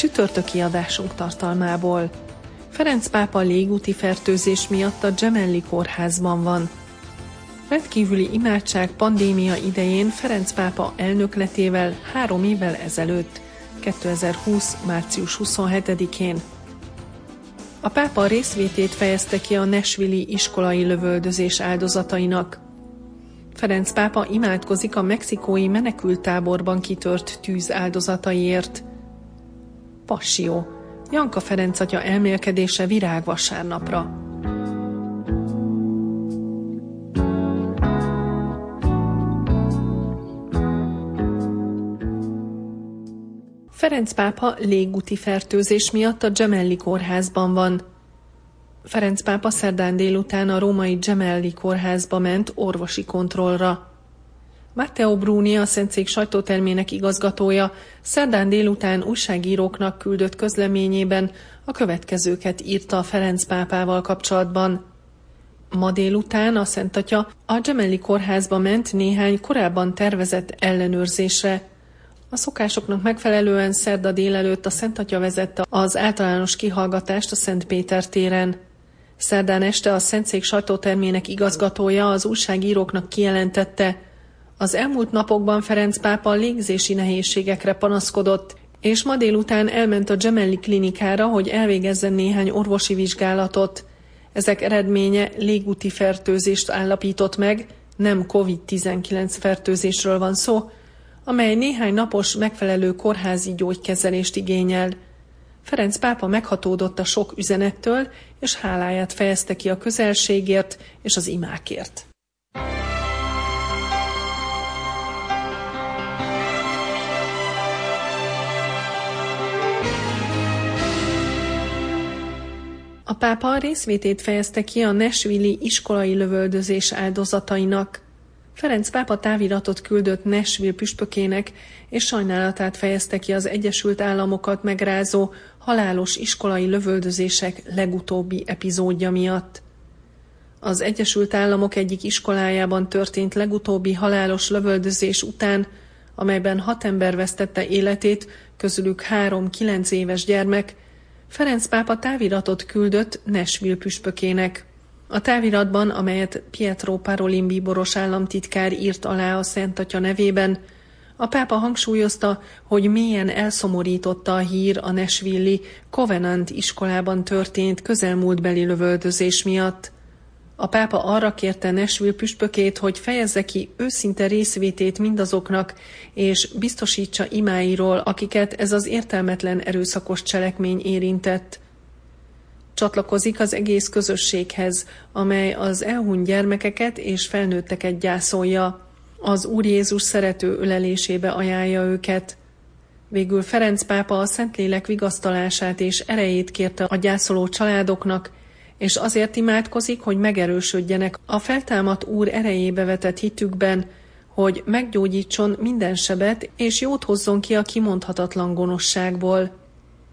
Csütörtöki adásunk tartalmából. Ferenc pápa légúti fertőzés miatt a Gemelli kórházban van. Rendkívüli imádság pandémia idején Ferenc pápa elnökletével három évvel ezelőtt, 2020. március 27-én. A pápa részvétét fejezte ki a Nesvili iskolai lövöldözés áldozatainak. Ferenc pápa imádkozik a mexikói menekültáborban kitört tűz áldozataiért – Passió, Janka Ferenc atya elmélkedése virágvasárnapra. Ferenc pápa légúti fertőzés miatt a Gemelli kórházban van. Ferenc pápa szerdán délután a római Gemelli kórházba ment orvosi kontrollra. Matteo Bruni, a Szentszék sajtótermének igazgatója szerdán délután újságíróknak küldött közleményében a következőket írta a Ferenc pápával kapcsolatban. Ma délután a Szent Atya a Gemelli kórházba ment néhány korábban tervezett ellenőrzésre. A szokásoknak megfelelően szerda délelőtt a Szent Atya vezette az általános kihallgatást a Szent Péter téren. Szerdán este a Szentszék sajtótermének igazgatója az újságíróknak kijelentette, az elmúlt napokban Ferenc pápa légzési nehézségekre panaszkodott, és ma délután elment a Gemelli klinikára, hogy elvégezzen néhány orvosi vizsgálatot. Ezek eredménye légúti fertőzést állapított meg, nem COVID-19 fertőzésről van szó, amely néhány napos megfelelő kórházi gyógykezelést igényel. Ferenc pápa meghatódott a sok üzenettől, és háláját fejezte ki a közelségért és az imákért. Pápa részvétét fejezte ki a Nesvili iskolai lövöldözés áldozatainak. Ferenc pápa táviratot küldött Nashville püspökének, és sajnálatát fejezte ki az Egyesült Államokat megrázó halálos iskolai lövöldözések legutóbbi epizódja miatt. Az Egyesült Államok egyik iskolájában történt legutóbbi halálos lövöldözés után, amelyben hat ember vesztette életét, közülük három kilenc éves gyermek, Ferenc pápa táviratot küldött Nashville püspökének. A táviratban, amelyet Pietro Parolin bíboros államtitkár írt alá a Szent Atya nevében, a pápa hangsúlyozta, hogy mélyen elszomorította a hír a Nashville-i Covenant iskolában történt közelmúltbeli lövöldözés miatt. A pápa arra kérte Nashville püspökét, hogy fejezze ki őszinte részvétét mindazoknak, és biztosítsa imáiról, akiket ez az értelmetlen erőszakos cselekmény érintett. Csatlakozik az egész közösséghez, amely az elhunyt gyermekeket és felnőtteket gyászolja. Az Úr Jézus szerető ölelésébe ajánlja őket. Végül Ferenc pápa a Szentlélek vigasztalását és erejét kérte a gyászoló családoknak, és azért imádkozik, hogy megerősödjenek a feltámadt Úr erejébe vetett hitükben, hogy meggyógyítson minden sebet, és jót hozzon ki a kimondhatatlan gonoszságból.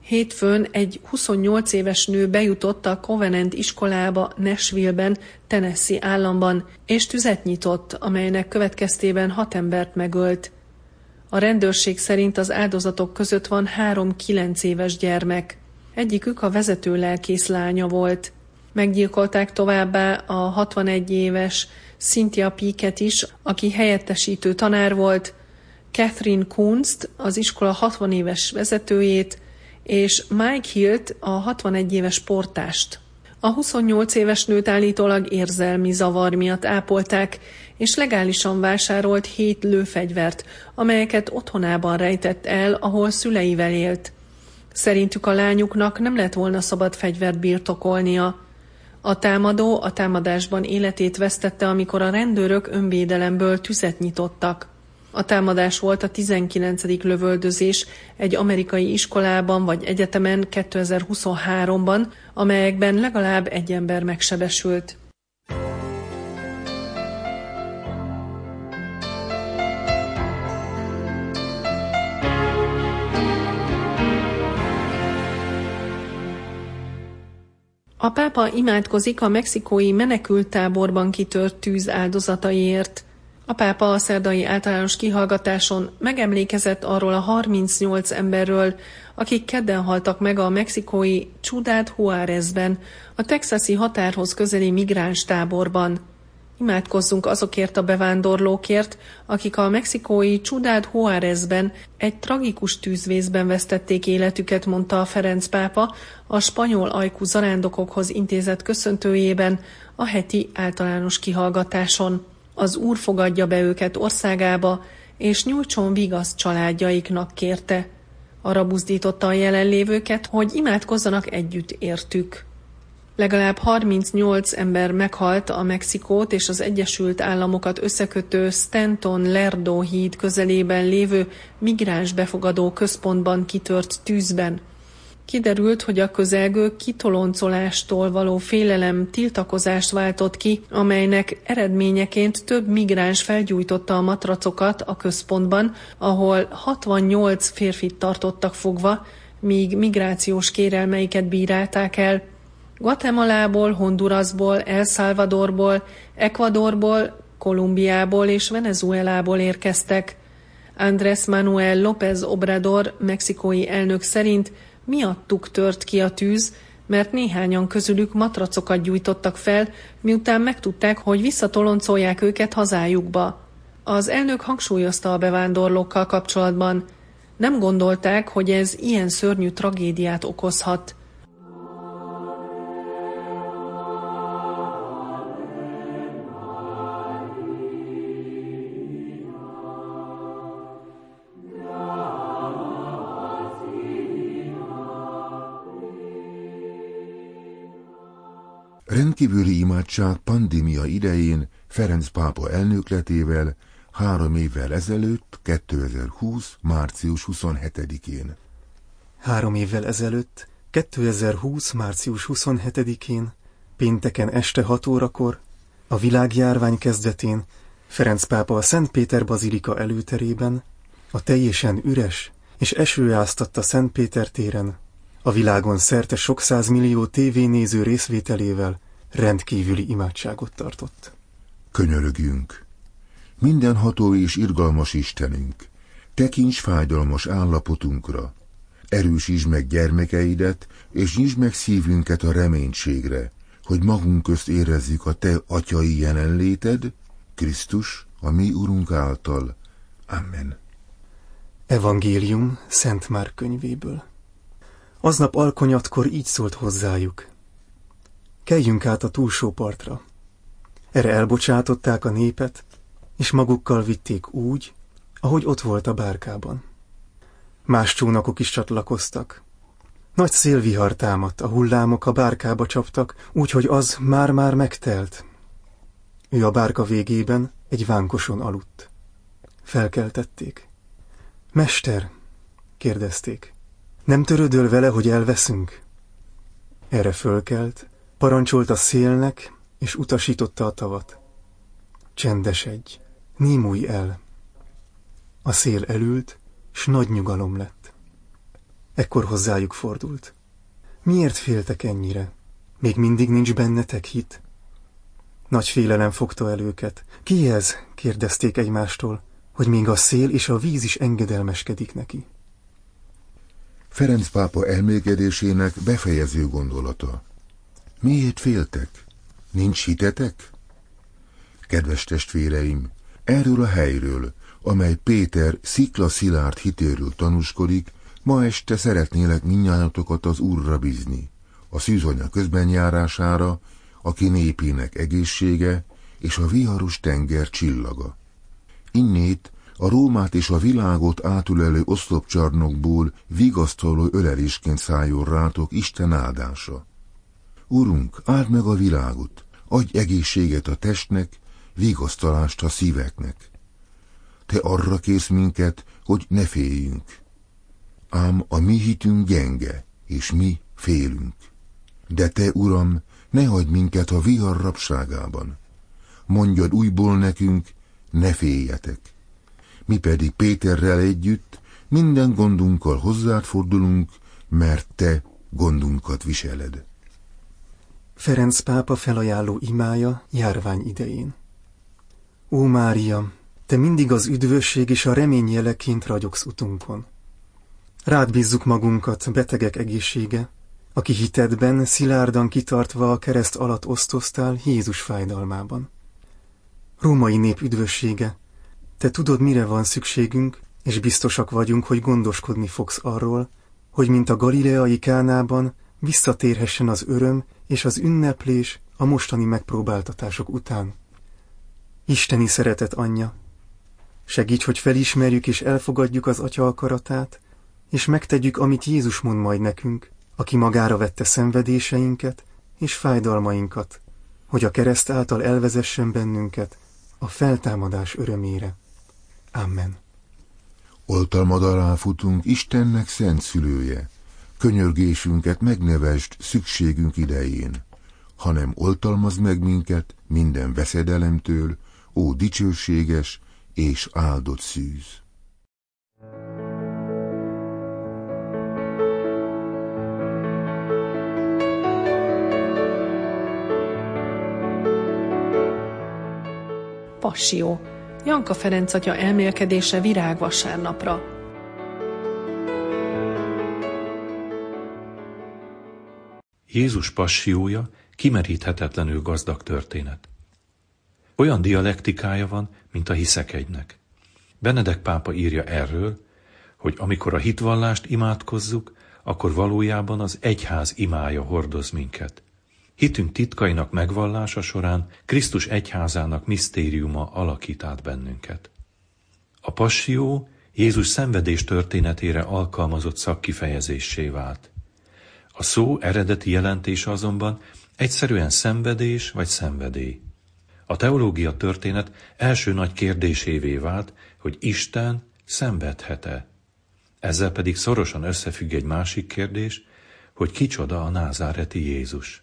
Hétfőn egy 28 éves nő bejutott a Covenant iskolába Nashville-ben, Tennessee államban, és tüzet nyitott, amelynek következtében hat embert megölt. A rendőrség szerint az áldozatok között van három kilenc éves gyermek. Egyikük a vezető lelkész lánya volt. Meggyilkolták továbbá a 61 éves Cynthia Piket is, aki helyettesítő tanár volt, Catherine Kunst, az iskola 60 éves vezetőjét, és Mike Hilt, a 61 éves sportást. A 28 éves nőt állítólag érzelmi zavar miatt ápolták, és legálisan vásárolt hét lőfegyvert, amelyeket otthonában rejtett el, ahol szüleivel élt. Szerintük a lányuknak nem lett volna szabad fegyvert birtokolnia. A támadó a támadásban életét vesztette, amikor a rendőrök önvédelemből tüzet nyitottak. A támadás volt a 19. lövöldözés egy amerikai iskolában vagy egyetemen 2023-ban, amelyekben legalább egy ember megsebesült. A pápa imádkozik a mexikói menekültáborban kitört tűz áldozataiért. A pápa a szerdai általános kihallgatáson megemlékezett arról a 38 emberről, akik kedden haltak meg a mexikói Csudát Juárezben, a texasi határhoz közeli migráns táborban. Imádkozzunk azokért a bevándorlókért, akik a mexikói Csudát Juárezben egy tragikus tűzvészben vesztették életüket, mondta a Ferenc pápa a spanyol ajkú zarándokokhoz intézett köszöntőjében a heti általános kihallgatáson. Az Úr fogadja be őket országába, és nyújtson vigaszt családjaiknak kérte. Arra buzdította a jelenlévőket, hogy imádkozzanak együtt értük. Legalább 38 ember meghalt a Mexikót és az Egyesült Államokat összekötő Stanton Lerdo híd közelében lévő migráns befogadó központban kitört tűzben. Kiderült, hogy a közelgő kitoloncolástól való félelem tiltakozást váltott ki, amelynek eredményeként több migráns felgyújtotta a matracokat a központban, ahol 68 férfit tartottak fogva, míg migrációs kérelmeiket bírálták el. Guatemalából, Hondurasból, El Salvadorból, Ecuadorból, Kolumbiából és Venezuelából érkeztek. Andrés Manuel López Obrador, mexikói elnök szerint miattuk tört ki a tűz, mert néhányan közülük matracokat gyújtottak fel, miután megtudták, hogy visszatoloncolják őket hazájukba. Az elnök hangsúlyozta a bevándorlókkal kapcsolatban. Nem gondolták, hogy ez ilyen szörnyű tragédiát okozhat. Rendkívüli imádság pandémia idején Ferenc pápa elnökletével három évvel ezelőtt, 2020. március 27-én. Három évvel ezelőtt, 2020. március 27-én, pénteken este 6 órakor, a világjárvány kezdetén Ferenc pápa a Szent Péter bazilika előterében, a teljesen üres és esőáztatta Szent Péter téren, a világon szerte sok százmillió tévénéző részvételével rendkívüli imádságot tartott. Könyörögjünk! Mindenható és irgalmas Istenünk, tekints fájdalmas állapotunkra, erősítsd meg gyermekeidet, és nyisd meg szívünket a reménységre, hogy magunk közt érezzük a Te atyai jelenléted, Krisztus, a mi Urunk által. Amen. Evangélium Szent Márk könyvéből. Aznap alkonyatkor így szólt hozzájuk. Keljünk át a túlsó partra. Erre elbocsátották a népet, és magukkal vitték úgy, ahogy ott volt a bárkában. Más csónakok is csatlakoztak. Nagy szélvihar támadt, a hullámok a bárkába csaptak, úgyhogy az már-már megtelt. Ő a bárka végében egy vánkoson aludt. Felkeltették. Mester, kérdezték, nem törődöl vele, hogy elveszünk? Erre fölkelt, Parancsolt a szélnek, és utasította a tavat. Csendesedj, némulj el. A szél elült, s nagy nyugalom lett. Ekkor hozzájuk fordult. Miért féltek ennyire? Még mindig nincs bennetek hit? Nagy félelem fogta el őket. Ki ez? kérdezték egymástól, hogy még a szél és a víz is engedelmeskedik neki. Ferenc pápa elmélkedésének befejező gondolata. Miért féltek? Nincs hitetek? Kedves testvéreim, erről a helyről, amely Péter szikla szilárd hitéről tanúskodik, ma este szeretnélek minnyájatokat az Úrra bízni, a szűzonya közbenjárására, aki népének egészsége és a viharos tenger csillaga. Innét a Rómát és a világot átülelő oszlopcsarnokból vigasztaló ölelésként szálljon rátok Isten áldása. Urunk, áld meg a világot, adj egészséget a testnek, vigasztalást a szíveknek. te arra kész minket, hogy ne féljünk. Ám a mi hitünk gyenge, és mi félünk. De te, Uram, ne hagyd minket a vihar rabságában. Mondjad újból nekünk, ne féljetek. Mi pedig Péterrel együtt minden gondunkkal hozzád fordulunk, mert te gondunkat viseled. Ferenc pápa felajánló imája járvány idején. Ó Mária, te mindig az üdvösség és a remény jeleként ragyogsz utunkon. Rád bízzuk magunkat, betegek egészsége, aki hitedben, szilárdan kitartva a kereszt alatt osztoztál Jézus fájdalmában. Római nép üdvössége, te tudod, mire van szükségünk, és biztosak vagyunk, hogy gondoskodni fogsz arról, hogy mint a galileai kánában visszatérhessen az öröm és az ünneplés a mostani megpróbáltatások után. Isteni szeretet anyja, segíts, hogy felismerjük és elfogadjuk az Atya akaratát, és megtegyük, amit Jézus mond majd nekünk, aki magára vette szenvedéseinket és fájdalmainkat, hogy a kereszt által elvezessen bennünket a feltámadás örömére. Amen. Oltalmad alá futunk Istennek szent szülője, könyörgésünket megnevest szükségünk idején, hanem oltalmaz meg minket minden veszedelemtől, ó dicsőséges és áldott szűz. Passió. Janka Ferenc atya elmélkedése virágvasárnapra. Jézus passiója kimeríthetetlenül gazdag történet. Olyan dialektikája van, mint a hiszekegynek. Benedek pápa írja erről, hogy amikor a hitvallást imádkozzuk, akkor valójában az egyház imája hordoz minket. Hitünk titkainak megvallása során Krisztus egyházának misztériuma alakít át bennünket. A passió Jézus szenvedés történetére alkalmazott szakkifejezéssé vált. A szó eredeti jelentése azonban egyszerűen szenvedés vagy szenvedély. A teológia történet első nagy kérdésévé vált, hogy Isten szenvedhet-e. Ezzel pedig szorosan összefügg egy másik kérdés, hogy kicsoda a názáreti Jézus.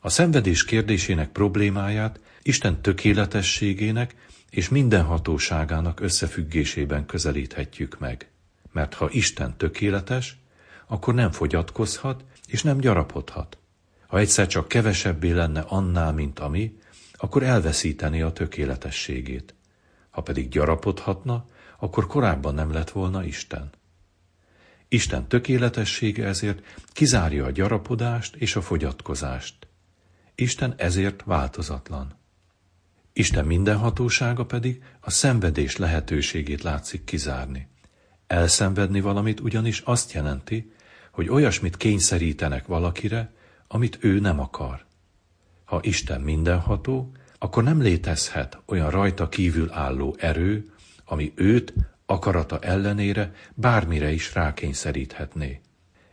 A szenvedés kérdésének problémáját Isten tökéletességének és mindenhatóságának összefüggésében közelíthetjük meg. Mert ha Isten tökéletes, akkor nem fogyatkozhat és nem gyarapodhat. Ha egyszer csak kevesebbé lenne annál, mint ami, akkor elveszíteni a tökéletességét. Ha pedig gyarapodhatna, akkor korábban nem lett volna Isten. Isten tökéletessége ezért kizárja a gyarapodást és a fogyatkozást. Isten ezért változatlan. Isten mindenhatósága pedig a szenvedés lehetőségét látszik kizárni. Elszenvedni valamit ugyanis azt jelenti, hogy olyasmit kényszerítenek valakire, amit ő nem akar. Ha Isten mindenható, akkor nem létezhet olyan rajta kívül álló erő, ami őt akarata ellenére bármire is rákényszeríthetné.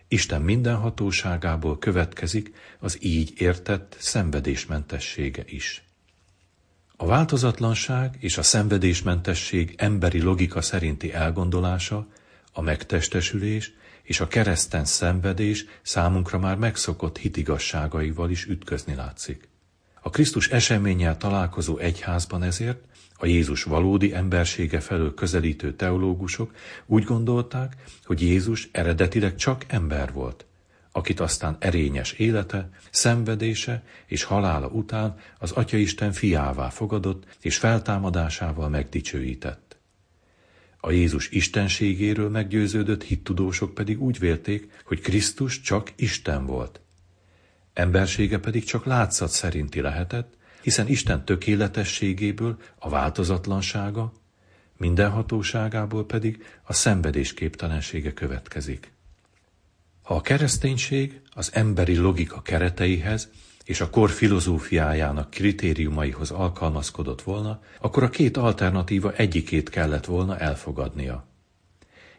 Isten mindenhatóságából következik az így értett szenvedésmentessége is. A változatlanság és a szenvedésmentesség emberi logika szerinti elgondolása, a megtestesülés és a kereszten szenvedés számunkra már megszokott hitigasságaival is ütközni látszik. A Krisztus eseménnyel találkozó egyházban ezért a Jézus valódi embersége felől közelítő teológusok úgy gondolták, hogy Jézus eredetileg csak ember volt, akit aztán erényes élete, szenvedése és halála után az Atyaisten fiává fogadott és feltámadásával megdicsőített. A Jézus istenségéről meggyőződött hittudósok pedig úgy vélték, hogy Krisztus csak Isten volt. Embersége pedig csak látszat szerinti lehetett, hiszen Isten tökéletességéből a változatlansága, mindenhatóságából pedig a szenvedésképtelensége következik. Ha a kereszténység az emberi logika kereteihez és a kor filozófiájának kritériumaihoz alkalmazkodott volna, akkor a két alternatíva egyikét kellett volna elfogadnia.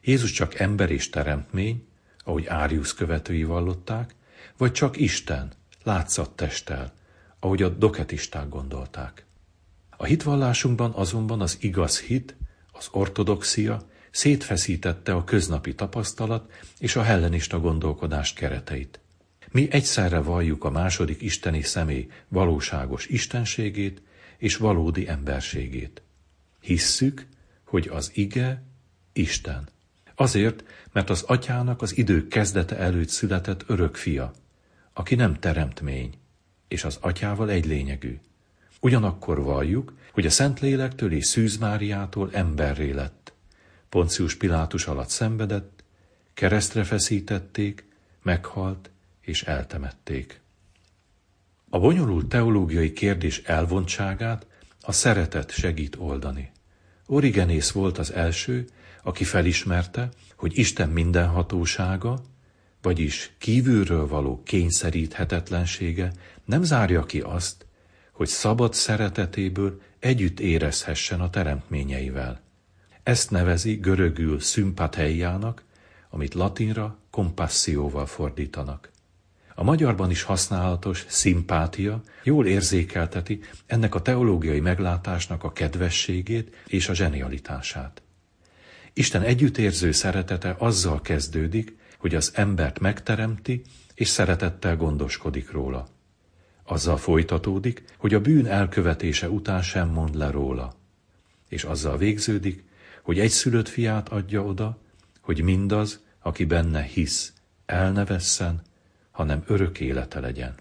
Jézus csak ember és teremtmény, ahogy Árius követői vallották, vagy csak Isten, testtel, ahogy a doketisták gondolták. A hitvallásunkban azonban az igaz hit, Az ortodoxia szétfeszítette a köznapi tapasztalat és a hellenista gondolkodás kereteit. Mi egyszerre valljuk a második isteni személy valóságos istenségét és valódi emberségét. Hisszük, hogy az ige Isten. Azért, mert az atyának az idők kezdete előtt született örök fia, aki nem teremtmény, és az atyával egy lényegű. Ugyanakkor valljuk, hogy a Szentlélektől és Szűz Máriától emberré lett. Poncius Pilátus alatt szenvedett, keresztre feszítették, meghalt és eltemették. A bonyolult teológiai kérdés elvontságát a szeretet segít oldani. Origenész volt az első, aki felismerte, hogy Isten mindenhatósága, vagyis kívülről való kényszeríthetetlensége nem zárja ki azt, hogy szabad szeretetéből együtt érezhessen a teremtményeivel. Ezt nevezi görögül szimpatheiának, amit latinra kompasszióval fordítanak. A magyarban is használatos szimpátia jól érzékelteti ennek a teológiai meglátásnak a kedvességét és a zsenialitását. Isten együttérző szeretete azzal kezdődik, hogy az embert megteremti, és szeretettel gondoskodik róla. Azzal folytatódik, hogy a bűn elkövetése után sem mond le róla. És azzal végződik, hogy egy szülött fiát adja oda, hogy mindaz, aki benne hisz, el ne vesszen, hanem örök élete legyen.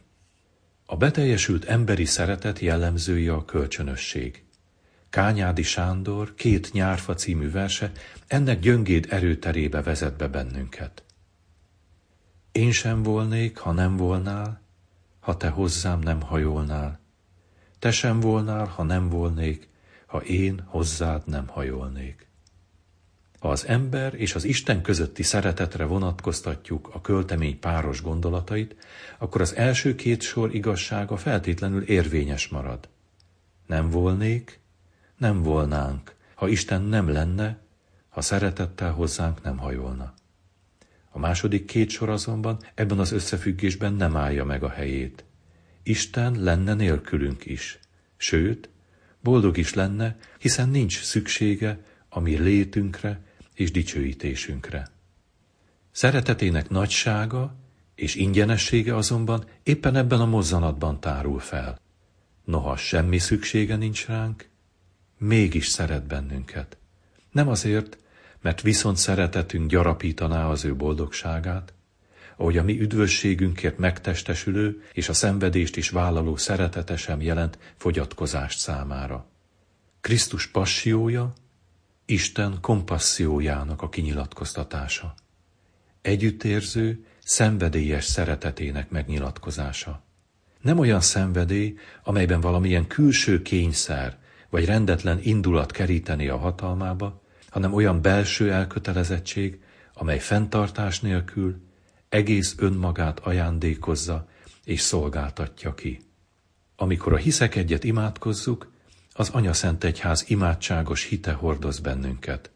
A beteljesült emberi szeretet jellemzője a kölcsönösség. Kányádi Sándor két nyárfa című verse ennek gyöngéd erőterébe vezet be bennünket. Én sem volnék, ha nem volnál, ha te hozzám nem hajolnál. Te sem volnál, ha nem volnék, ha én hozzád nem hajolnék. Az ember és az Isten közötti szeretetre vonatkoztatjuk a költemény páros gondolatait, akkor az első két sor igazsága feltétlenül érvényes marad. Nem volnék, nem volnánk, ha Isten nem lenne, ha szeretettel hozzánk nem hajolna. A második két sor azonban ebben az összefüggésben nem állja meg a helyét. Isten lenne nélkülünk is, sőt, boldog is lenne, hiszen nincs szüksége a mi létünkre és dicsőítésünkre. Szeretetének nagysága és ingyenessége azonban éppen ebben a mozzanatban tárul fel. Noha semmi szüksége nincs ránk, mégis szeret bennünket. Nem azért, mert viszont szeretetünk gyarapítaná az ő boldogságát, ahogy a mi üdvösségünkért megtestesülő és a szenvedést is vállaló szeretete sem jelent fogyatkozást számára. Krisztus passiója, Isten kompassziójának a kinyilatkoztatása. Együttérző, szenvedélyes szeretetének megnyilatkozása. Nem olyan szenvedély, amelyben valamilyen külső kényszer vagy rendetlen indulat keríteni a hatalmába, hanem olyan belső elkötelezettség, amely fenntartás nélkül egész önmagát ajándékozza és szolgáltatja ki. Amikor a hiszek egyet imádkozzuk, az Anya Szent Egyház imádságos hite hordoz bennünket.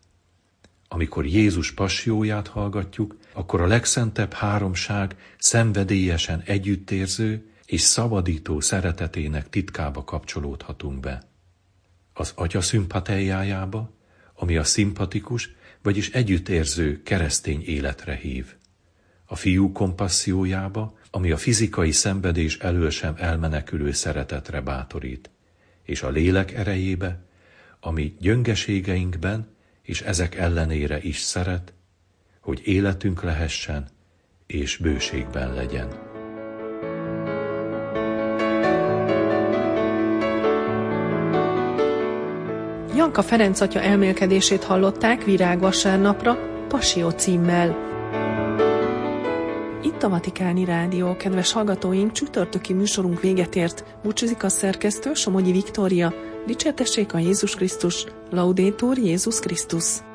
Amikor Jézus passió,ját hallgatjuk, akkor a legszentebb háromság szenvedélyesen együttérző és szabadító szeretetének titkába kapcsolódhatunk be. Az Atya szimpatéjájába, ami a szimpatikus, vagyis együttérző keresztény életre hív. A fiú kompassziójába, ami a fizikai szenvedés elől sem elmenekülő szeretetre bátorít, és a lélek erejébe, ami gyöngeségeinkben és ezek ellenére is szeret, hogy életünk lehessen és bőségben legyen. Janka Ferenc atya elmélkedését hallották virágvasárnapra, Passió címmel. Itt a Vatikáni Rádió, kedves hallgatóink, csütörtöki műsorunk véget ért. Búcsúzik a szerkesztő, Somogyi Viktória. Dicsértessék a Jézus Krisztus, Laudétur Jézus Krisztus.